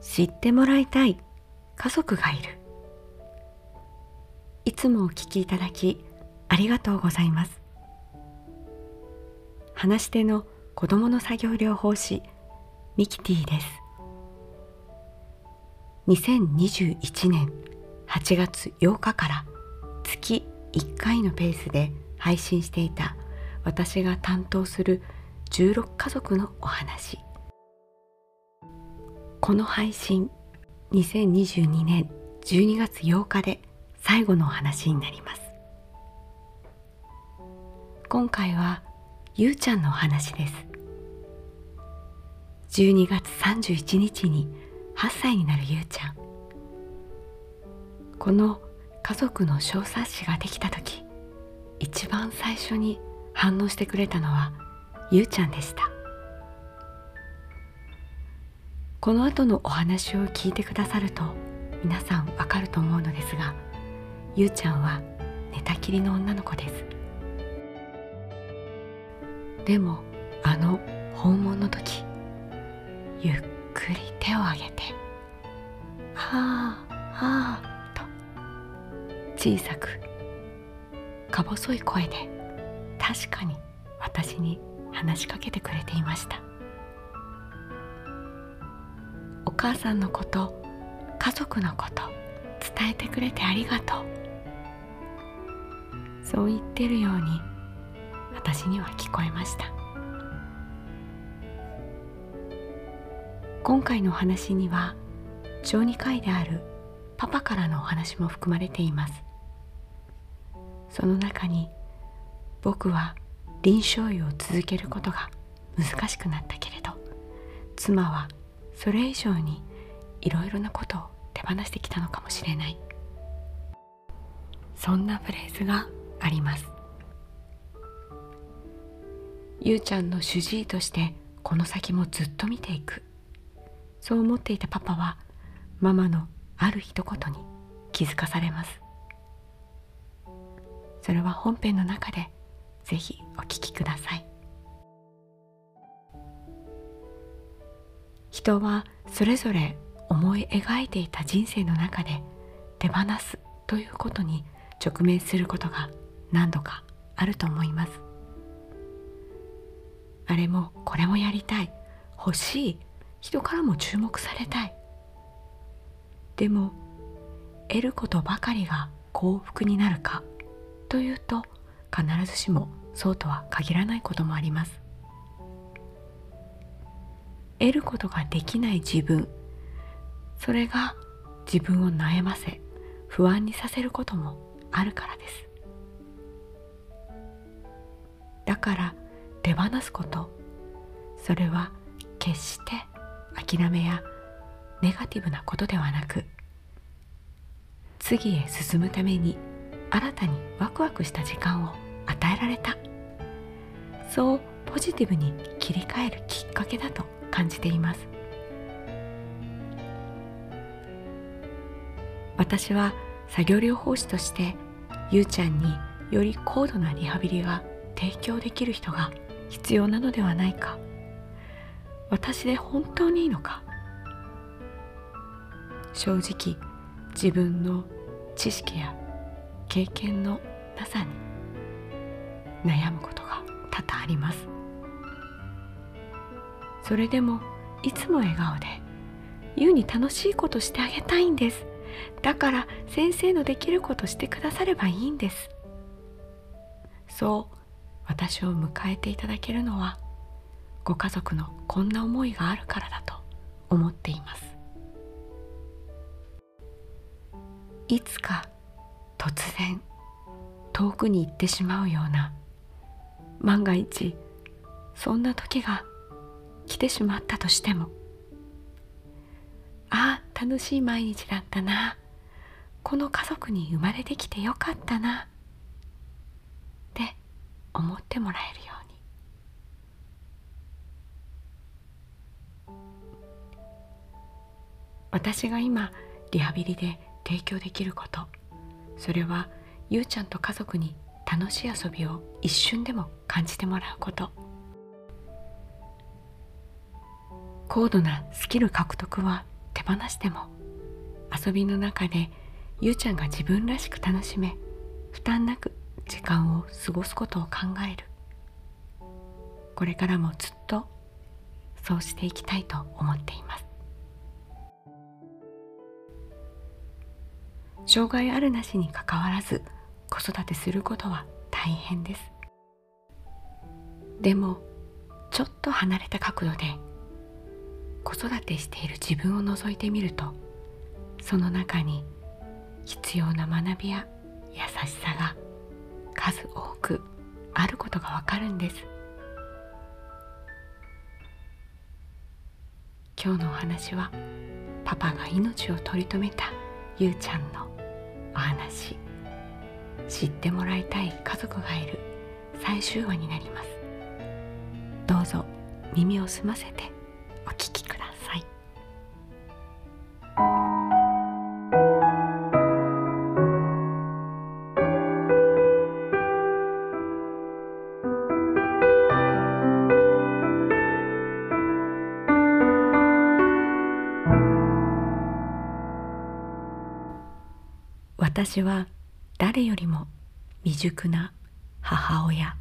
知ってもらいたい家族がいる。いつもお聞きいただきありがとうございます。話し手の子供の作業療法士ミキティです。2021年8月8日から月1回のペースで配信していた私が担当する16家族のお話。この配信2022年12月8日で最後のお話になります。今回はゆうちゃんのお話です。12月31日に8歳になるゆうちゃん。この家族の小冊子ができた時一番最初に反応してくれたのはゆうちゃんでした。この後のお話を聞いてくださると皆さんわかると思うのですがゆうちゃんは寝たきりの女の子です。でもあの訪問の時ゆっくり手を挙げて「はあはあ」と小さくか細い声で確かに私に話しかけてくれていました。母さんのこと家族のこと伝えてくれてありがとう。そう言ってるように私には聞こえました。今回のお話には小児科医であるパパからのお話も含まれています。その中に僕は臨床医を続けることが難しくなったけれど妻はそれ以上にいろいろなことを手放してきたのかもしれない。そんなフレーズがあります。ゆうちゃんの主治医としてこの先もずっと見ていく。そう思っていたパパはママのある一言に気づかされます。それは本編の中でぜひお聞きください。人はそれぞれ思い描いていた人生の中で手放すということに直面することが何度かあると思います。あれもこれもやりたい。欲しい。人からも注目されたい。でも得ることばかりが幸福になるかというと必ずしもそうとは限らないこともあります。得ることができない自分。それが自分を悩ませ不安にさせることもあるからです。だから手放すことそれは決して諦めやネガティブなことではなく次へ進むために新たにワクワクした時間を与えられた。そうポジティブに切り替えるきっかけだと感じています。私は作業療法士としてゆうちゃんにより高度なリハビリが提供できる人が必要なのではないか。私で本当にいいのか。正直自分の知識や経験のなさに悩むことが多々あります。それでもいつも笑顔で優に楽しいことしてあげたいんです。だから先生のできることしてくださればいいんです。そう私を迎えていただけるのはご家族のこんな思いがあるからだと思っています。いつか突然遠くに行ってしまうような万が一そんな時が来てしまったとしても。ああ楽しい毎日だったな。この家族に生まれてきてよかったな。って思ってもらえるように。私が今リハビリで提供できること。それはゆうちゃんと家族に楽しい遊びを一瞬でも感じてもらうこと。高度なスキル獲得は手放しても遊びの中でゆうちゃんが自分らしく楽しめ負担なく時間を過ごすことを考える。これからもずっとそうしていきたいと思っています。障害あるなしにかかわらず子育てすることは大変です。でもちょっと離れた角度で子育てしている自分を覗いてみるとその中に必要な学びや優しさが数多くあることがわかるんです。今日のお話はパパが命を取り留めたゆうちゃんのお話。知ってもらいたい家族がいる最終話になります。どうぞ耳を澄ませてお聞きください。私は誰よりも未熟な母親。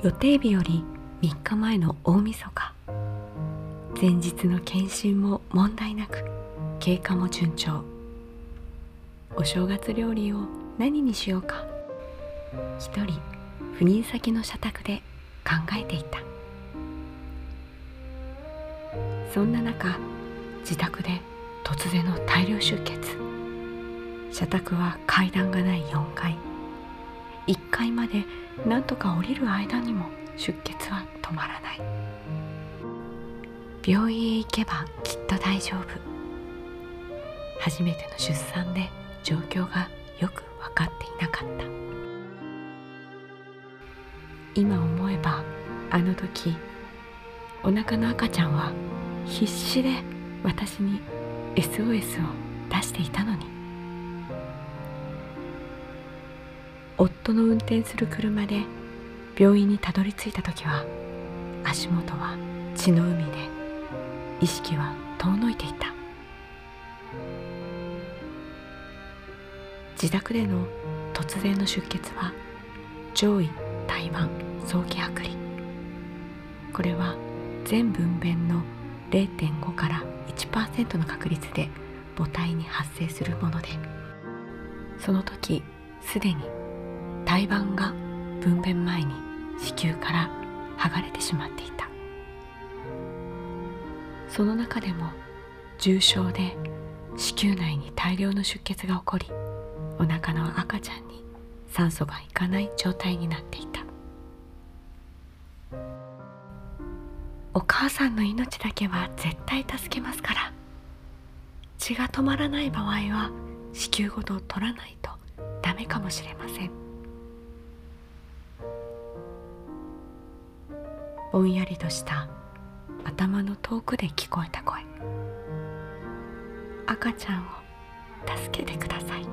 予定日より3日前の大晦日。前日の検診も問題なく経過も順調。お正月料理を何にしようか。一人赴任先の社宅で考えていた。そんな中自宅で突然の大量出血。社宅は階段がない4階。1階までなんとか降りる間にも出血は止まらない。病院へ行けばきっと大丈夫。初めての出産で状況がよく分かっていなかった。今思えばあの時お腹の赤ちゃんは必死で私に SOS を出していたのに。夫の運転する車で病院にたどり着いた時は足元は血の海で意識は遠のいていた。自宅での突然の出血は上位胎盤早期剥離。これは全分娩の0.5から1%の確率で母体に発生するものでその時すでに胎盤が分娩前に子宮から剥がれてしまっていた。その中でも重症で子宮内に大量の出血が起こりお腹の赤ちゃんに酸素がいかない状態になっていた。お母さんの命だけは絶対助けますから。血が止まらない場合は子宮ごと取らないとダメかもしれません。ぼんやりとした頭の遠くで聞こえた声。赤ちゃんを助けてください。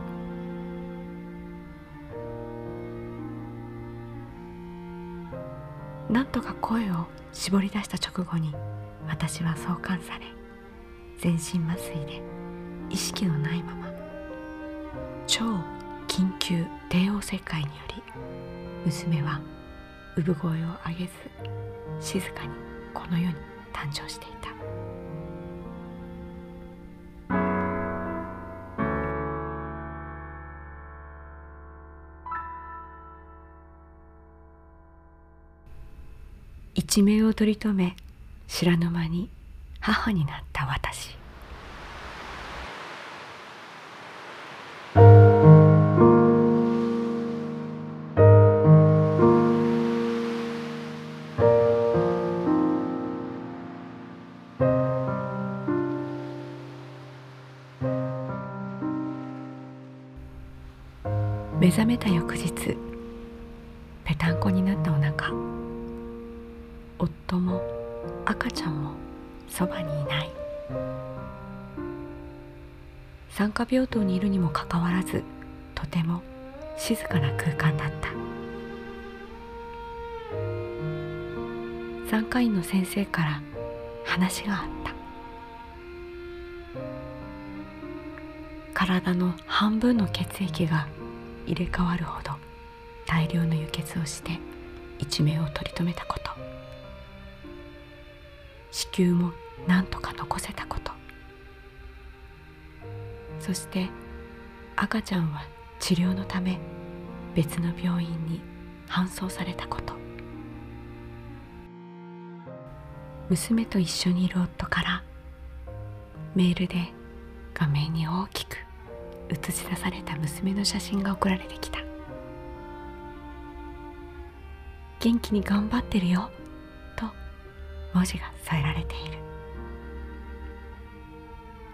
なんとか声を絞り出した直後に私は送還され全身麻酔で意識のないまま超緊急帝王切開により娘は産声を上げず静かにこの世に誕生していた。一命を取り留め知らぬ間に母になった私。覚めた翌日ぺたんこになったお腹。夫も赤ちゃんもそばにいない。産科病棟にいるにもかかわらずとても静かな空間だった。産科医の先生から話があった。体の半分の血液が入れ替わるほど大量の輸血をして一命を取り留めたこと。子宮も何とか残せたこと。そして赤ちゃんは治療のため別の病院に搬送されたこと。娘と一緒にいる夫からメールで画面に大きく映し出された娘の写真が送られてきた。元気に頑張ってるよと文字が添えられている。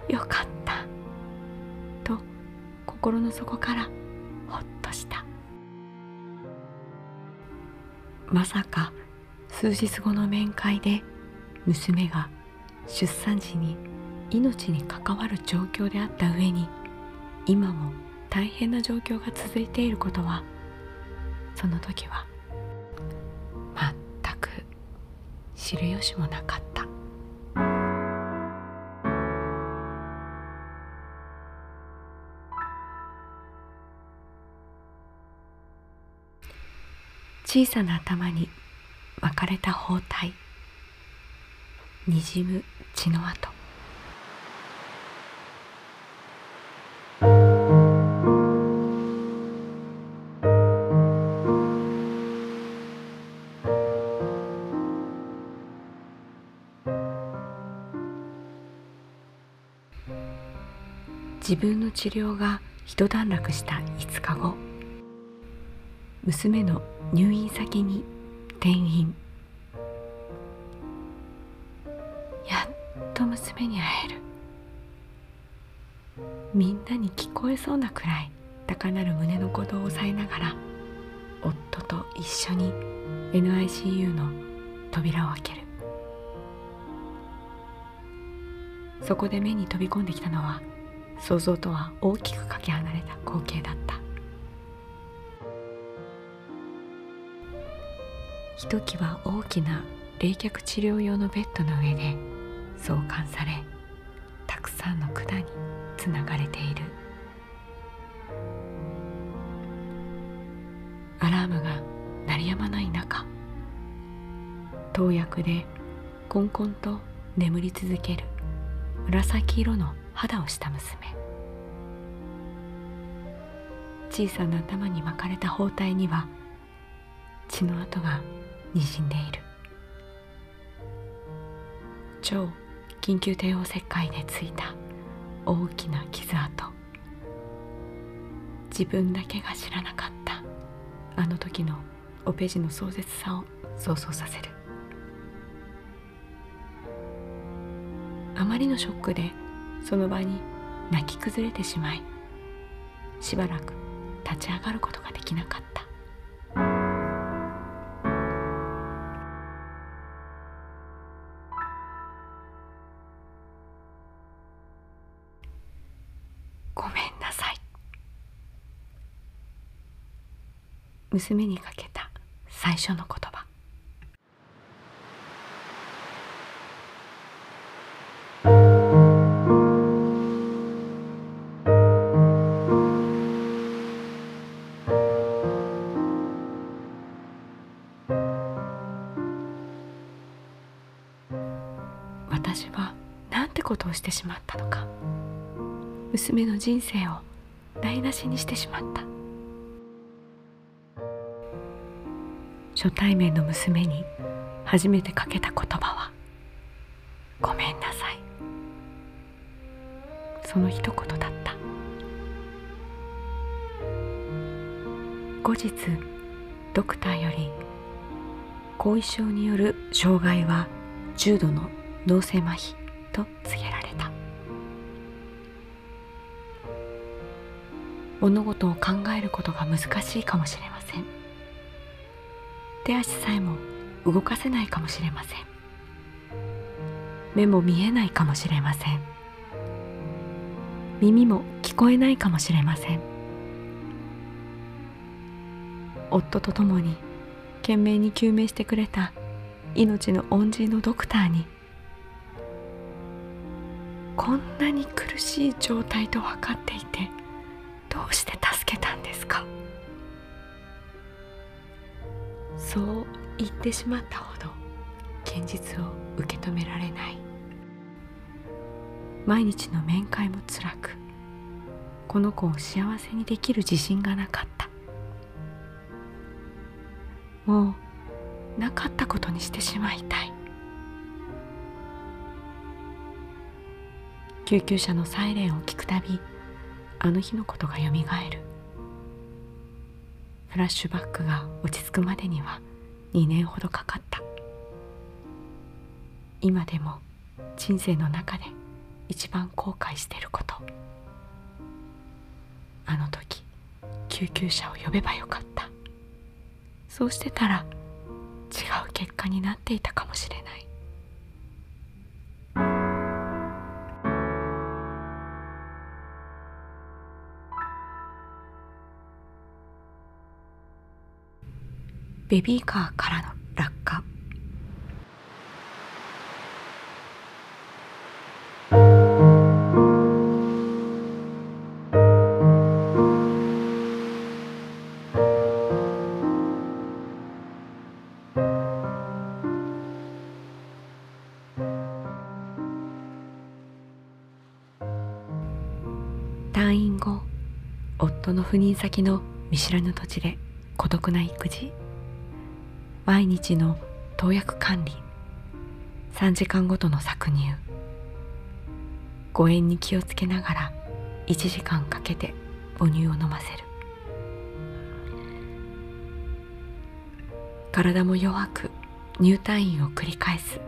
よかったと心の底からほっとした。まさか数日後の面会で娘が出産時に命に関わる状況であった上に今も大変な状況が続いていることはその時は全く知る由もなかった。小さな頭に巻かれた包帯にじむ血の跡。自分の治療が一段落した5日後娘の入院先に転院。やっと娘に会える。みんなに聞こえそうなくらい高鳴る胸の鼓動を抑えながら夫と一緒に NICU の扉を開ける。そこで目に飛び込んできたのは想像とは大きくかけ離れた光景だった。ひときわ大きな冷却治療用のベッドの上で送還されたくさんの管につながれている。アラームが鳴りやまない中投薬でこんこんと眠り続ける紫色の肌をした娘。小さな頭に巻かれた包帯には血の跡がにじんでいる。超緊急帝王切開でついた大きな傷跡。自分だけが知らなかったあの時のオペ時の壮絶さを想像させる。あまりのショックでその場に泣き崩れてしまいしばらく立ち上がることができなかった。ごめんなさい。娘にかけた最初の言葉。してしまったのか娘の人生を台無しにしてしまった。初対面の娘に初めてかけた言葉は「ごめんなさい」その一言だった。後日ドクターより後遺症による障害は重度の脳性麻痺と告げられた。物事を考えることが難しいかもしれません。手足さえも動かせないかもしれません。目も見えないかもしれません。耳も聞こえないかもしれません。夫と共に懸命に救命してくれた命の恩人のドクターにこんなに苦しい状態と分かっていてどうして助けたんですか？そう言ってしまったほど現実を受け止められない。毎日の面会も辛くこの子を幸せにできる自信がなかった。もうなかったことにしてしまいたい。救急車のサイレンを聞くたびあの日のことがよみがえる。フラッシュバックが落ち着くまでには2年ほどかかった。今でも人生の中で一番後悔していること。あの時救急車を呼べばよかった。そうしてたら違う結果になっていたかもしれない。ベビーカーからの落下。退院後夫の赴任先の見知らぬ土地で孤独な育児。毎日の投薬管理。3時間ごとの搾乳。誤嚥に気をつけながら1時間かけて母乳を飲ませる。体も弱く入退院を繰り返す。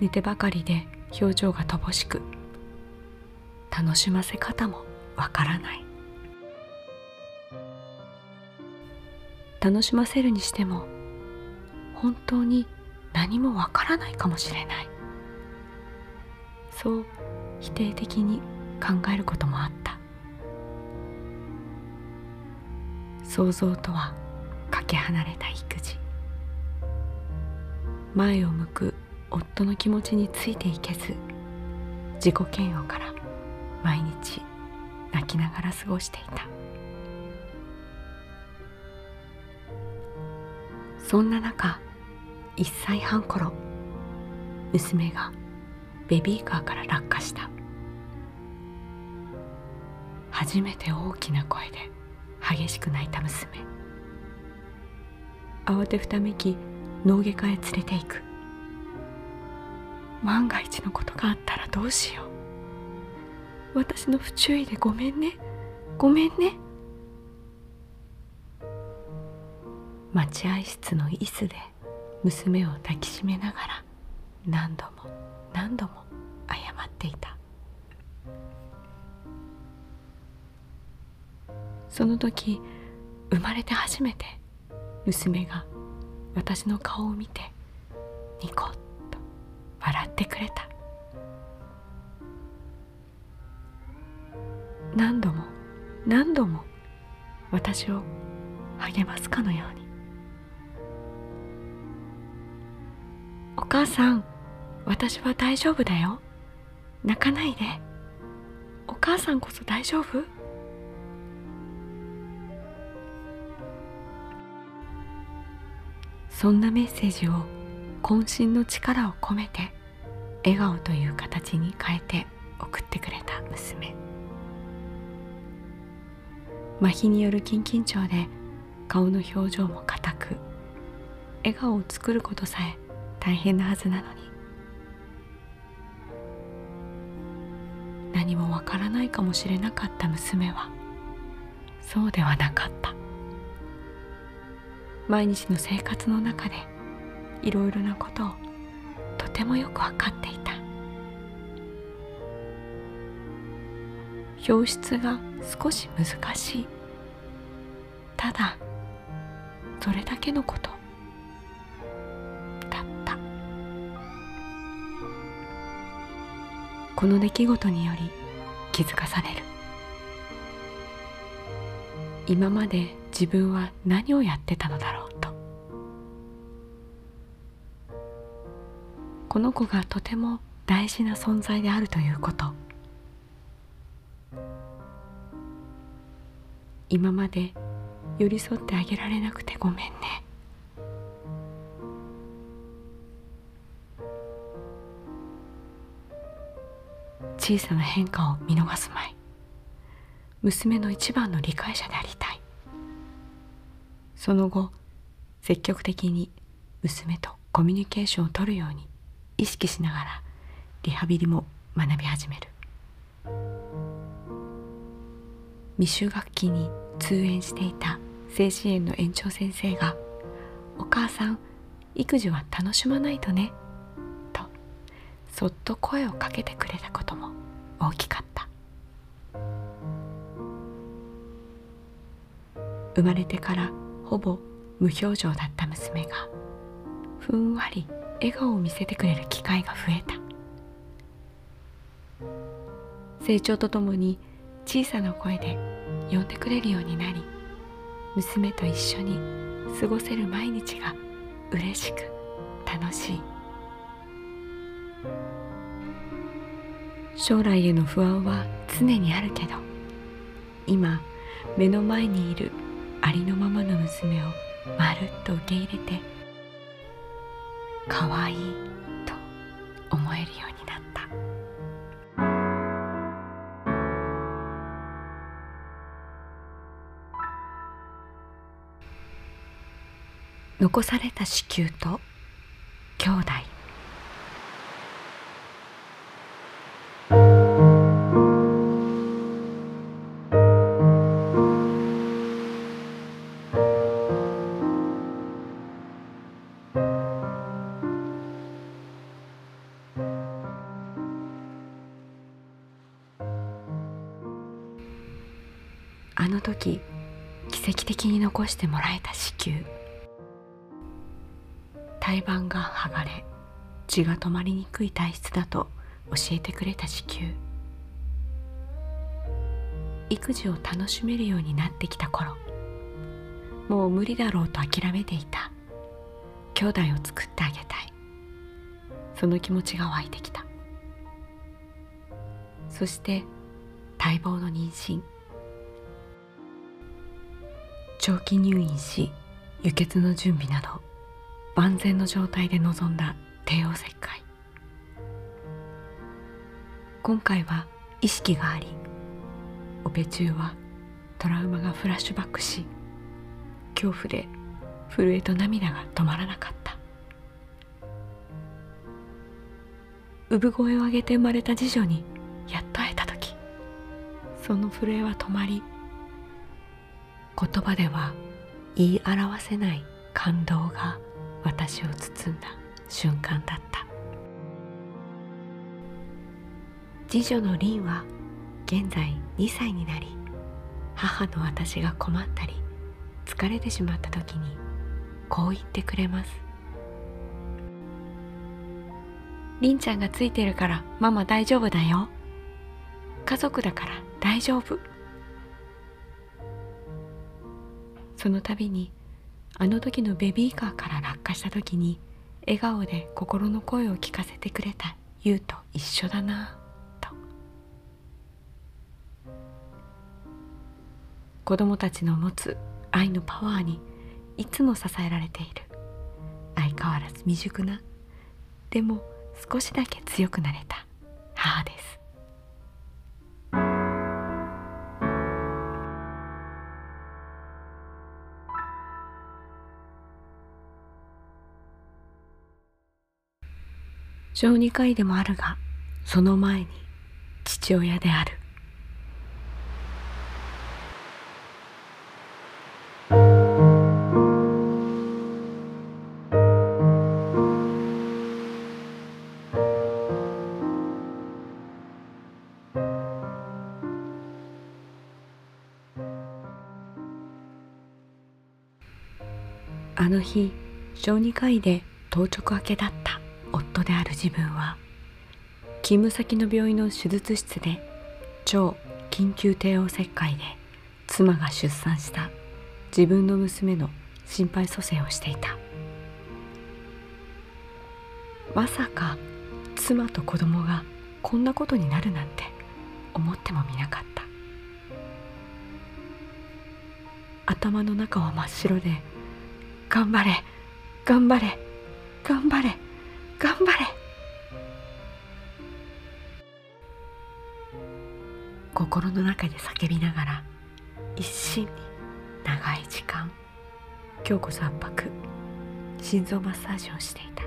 寝てばかりで表情が乏しく楽しませ方もわからない。楽しませるにしても本当に何もわからないかもしれない。そう否定的に考えることもあった。想像とはかけ離れた育児。前を向く夫の気持ちについていけず自己嫌悪から毎日泣きながら過ごしていた。そんな中1歳半頃娘がベビーカーから落下した。初めて大きな声で激しく泣いた娘。慌てふためき脳外科へ連れて行く。万が一のことがあったらどうしよう。私の不注意でごめんね。ごめんね。待合室の椅子で娘を抱きしめながら何度も何度も謝っていた。その時生まれて初めて娘が私の顔を見てニコッと笑ってくれた。何度も何度も私を励ますかのように。お母さん私は大丈夫だよ。泣かないで。お母さんこそ大丈夫？そんなメッセージを渾身の力を込めて笑顔という形に変えて送ってくれた娘。麻痺による筋緊張で顔の表情も硬く笑顔を作ることさえ大変なはずなのに。何もわからないかもしれなかった娘はそうではなかった。毎日の生活の中でいろいろなことをとてもよく分かっていた。表出が少し難しい。ただそれだけのこと。この出来事により気づかされる。今まで自分は何をやってたのだろうと。この子がとても大事な存在であるということ。今まで寄り添ってあげられなくてごめんね。小さな変化を見逃すまい。娘の一番の理解者でありたい。その後積極的に娘とコミュニケーションをとるように意識しながらリハビリも学び始める。未就学期に通園していた精神園の園長先生が「お母さん育児は楽しまないとね」とそっと声をかけてくれたことも。大きかった。生まれてからほぼ無表情だった娘がふんわり笑顔を見せてくれる機会が増えた。成長とともに小さな声で呼んでくれるようになり娘と一緒に過ごせる毎日が嬉しく楽しい。将来への不安は常にあるけど今目の前にいるありのままの娘をまるっと受け入れて可愛いと思えるようになった。残された子宮と兄弟。時奇跡的に残してもらえた子宮。胎盤が剥がれ血が止まりにくい体質だと教えてくれた子宮。育児を楽しめるようになってきた頃もう無理だろうと諦めていた。兄弟を作ってあげたい。その気持ちが湧いてきた。そして待望の妊娠。長期入院し輸血の準備など万全の状態で臨んだ帝王切開。今回は意識がありオペ中はトラウマがフラッシュバックし恐怖で震えと涙が止まらなかった。産声を上げて生まれた次女にやっと会えた時その震えは止まり言葉では言い表せない感動が私を包んだ瞬間だった。次女の凛は現在2歳になり母の私が困ったり疲れてしまった時にこう言ってくれます。凛ちゃんがついてるからママ大丈夫だよ。家族だから大丈夫。その度にあの時のベビーカーから落下した時に笑顔で心の声を聞かせてくれた優と一緒だなと。子供たちの持つ愛のパワーにいつも支えられている。相変わらず未熟な。でも少しだけ強くなれた母です。小児科医でもあるがその前に父親である。あの日小児科医で当直明けだった。夫である自分は勤務先の病院の手術室で超緊急帝王切開で妻が出産した自分の娘の心肺蘇生をしていた。まさか妻と子供がこんなことになるなんて思ってもみなかった。頭の中は真っ白で頑張れ頑張れ頑張れ頑張れ。心の中で叫びながら一心に長い時間今日こそ圧迫心臓マッサージをしていた。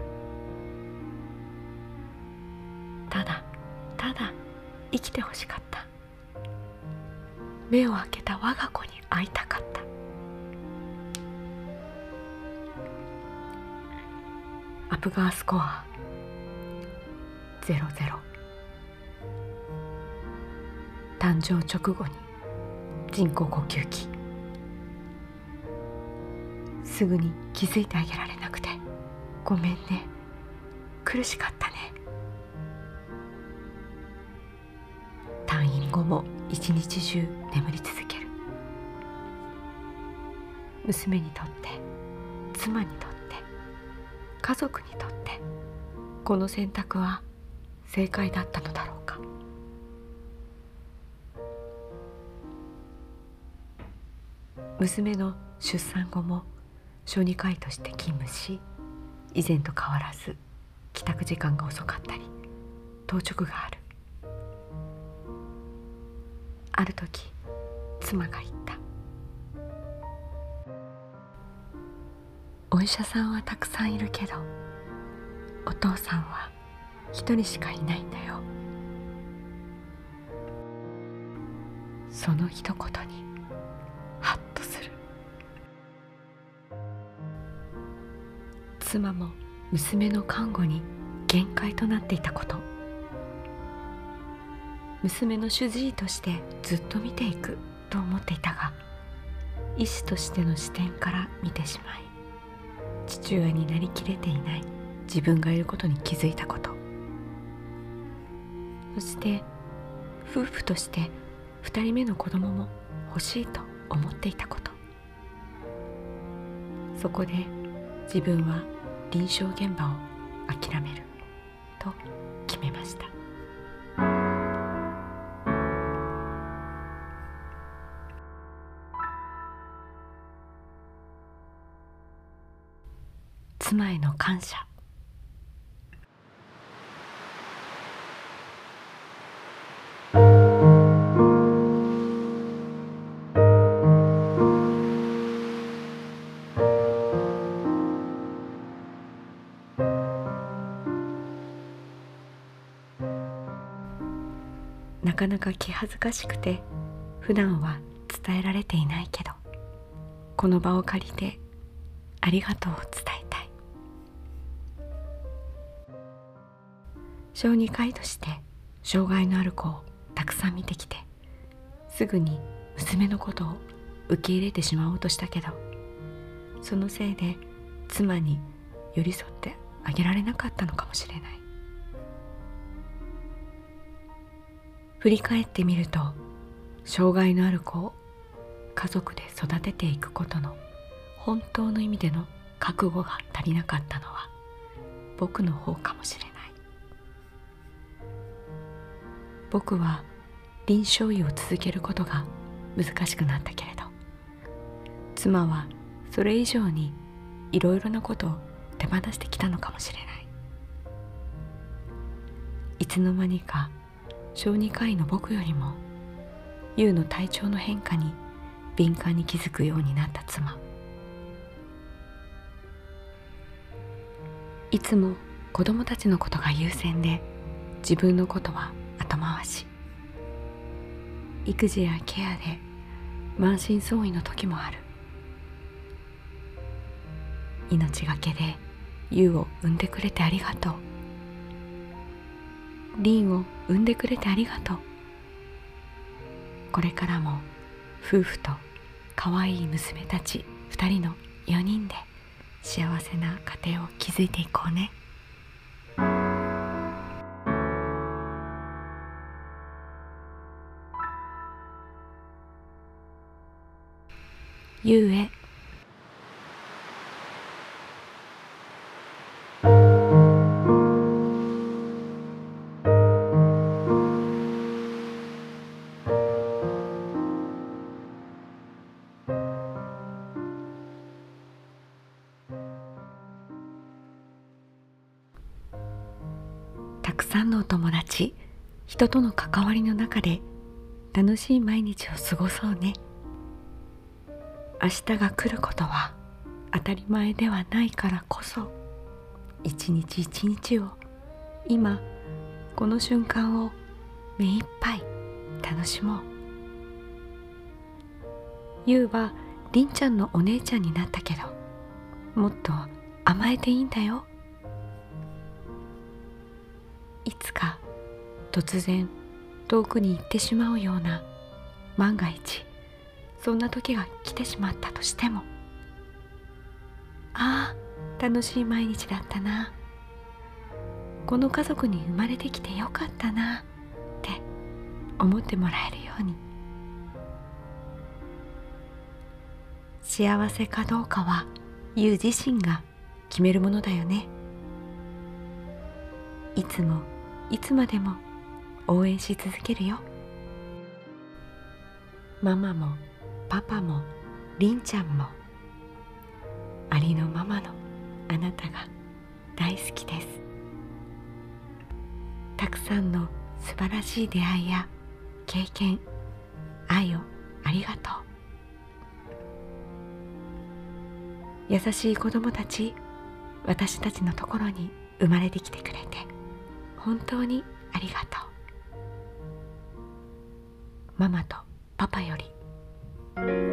ただただ生きてほしかった。目を開けた我が子に会いたかった。アプガースコア。00誕生直後に人工呼吸器。すぐに気づいてあげられなくて。ごめんね。苦しかったね。退院後も一日中眠り続ける。娘にとって妻にとって。家族にとってこの選択は正解だったのだろうか？娘の出産後も小児科医として勤務し以前と変わらず帰宅時間が遅かったり当直がある。ある時妻が言った。医者さんはたくさんいるけどお父さんは一人しかいないんだよ。その一言にハッとする。妻も娘の看護に限界となっていたこと。娘の主治医としてずっと見ていくと思っていたが医師としての視点から見てしまい父親になりきれていない。自分がいることに気づいたこと。そして夫婦として2人目の子供も欲しいと思っていたこと。そこで自分は臨床現場を諦めると決めました。妻への感謝。なかなか気恥ずかしくて普段は伝えられていないけどこの場を借りてありがとうを伝え小児科医として障害のある子をたくさん見てきてすぐに娘のことを受け入れてしまおうとしたけどそのせいで妻に寄り添ってあげられなかったのかもしれない。振り返ってみると障害のある子を家族で育てていくことの本当の意味での覚悟が足りなかったのは僕の方かもしれない。僕は臨床医を続けることが難しくなったけれど。妻はそれ以上にいろいろなことを手放してきたのかもしれない。いつの間にか小児科医の僕よりも優の体調の変化に敏感に気づくようになった妻。いつも子供たちのことが優先で自分のことは後回し。育児やケアで満身創痍の時もある。命がけで優を産んでくれてありがとう。凛を産んでくれてありがとう。これからも夫婦と可愛い娘たち2人の4人で幸せな家庭を築いていこうね。ゆうへたくさんのお友達人との関わりの中で楽しい毎日を過ごそうね。明日が来ることは当たり前ではないからこそ一日一日を今この瞬間を目いっぱい楽しもう。ゆうはりんちゃんのお姉ちゃんになったけどもっと甘えていいんだよ。いつか突然遠くに行ってしまうような万が一。そんな時が来てしまったとしても。ああ楽しい毎日だったな。この家族に生まれてきてよかったなって思ってもらえるように。幸せかどうかはゆう自身が決めるものだよね。いつもいつまでも応援し続けるよ。ママもパパもりんちゃんもありのままのあなたが大好きです。たくさんの素晴らしい出会いや経験愛をありがとう。優しい子供たち私たちのところに生まれてきてくれて本当にありがとう。ママとパパより Thank you.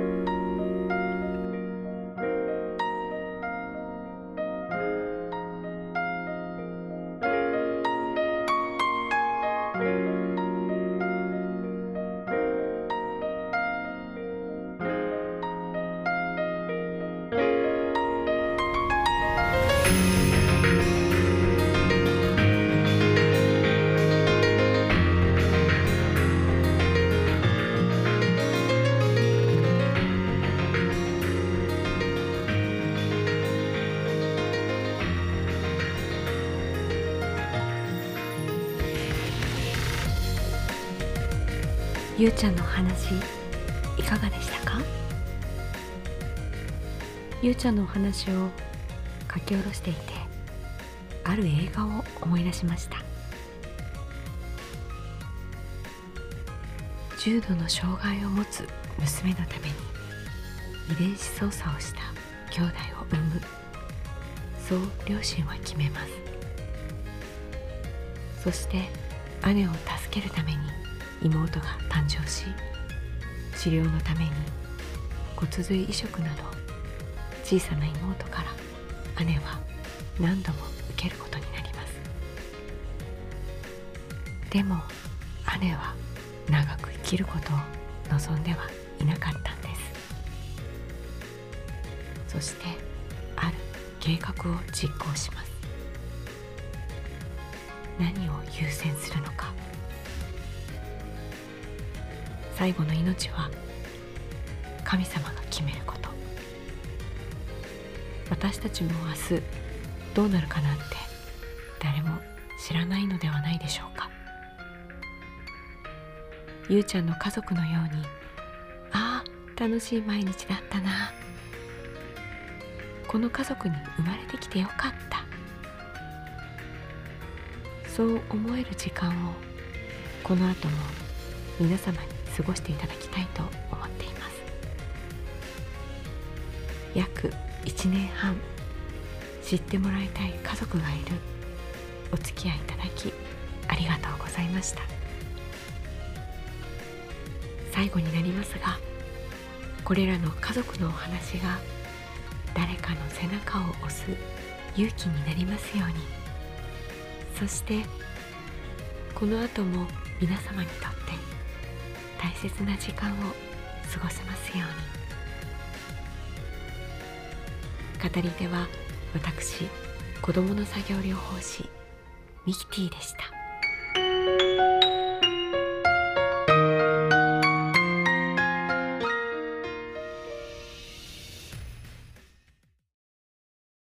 ゆうちゃんの話いかがでしたか？ゆうちゃんのお話を書き下ろしていてある映画を思い出しました。重度の障害を持つ娘のために遺伝子操作をした兄弟を産む。そう両親は決めます。そして姉を助けるために妹が誕生し治療のために骨髄移植など小さな妹から姉は何度も受けることになります。でも姉は長く生きることを望んではいなかったんです。そしてある計画を実行します。何を優先するのか最後の命は神様が決めること。私たちも明日どうなるかなんて誰も知らないのではないでしょうか。ゆうちゃんの家族のようにああ楽しい毎日だったな。この家族に生まれてきてよかった。そう思える時間をこの後も皆様に過ごしていただきたいと思っています。約1年半知ってもらいたい家族がいる。お付き合いいただきありがとうございました。最後になりますがこれらの家族のお話が誰かの背中を押す勇気になりますように。そしてこの後も皆様にとって大切な時間を過ごせますように。語り手は私子どもの作業療法士ミキティでした。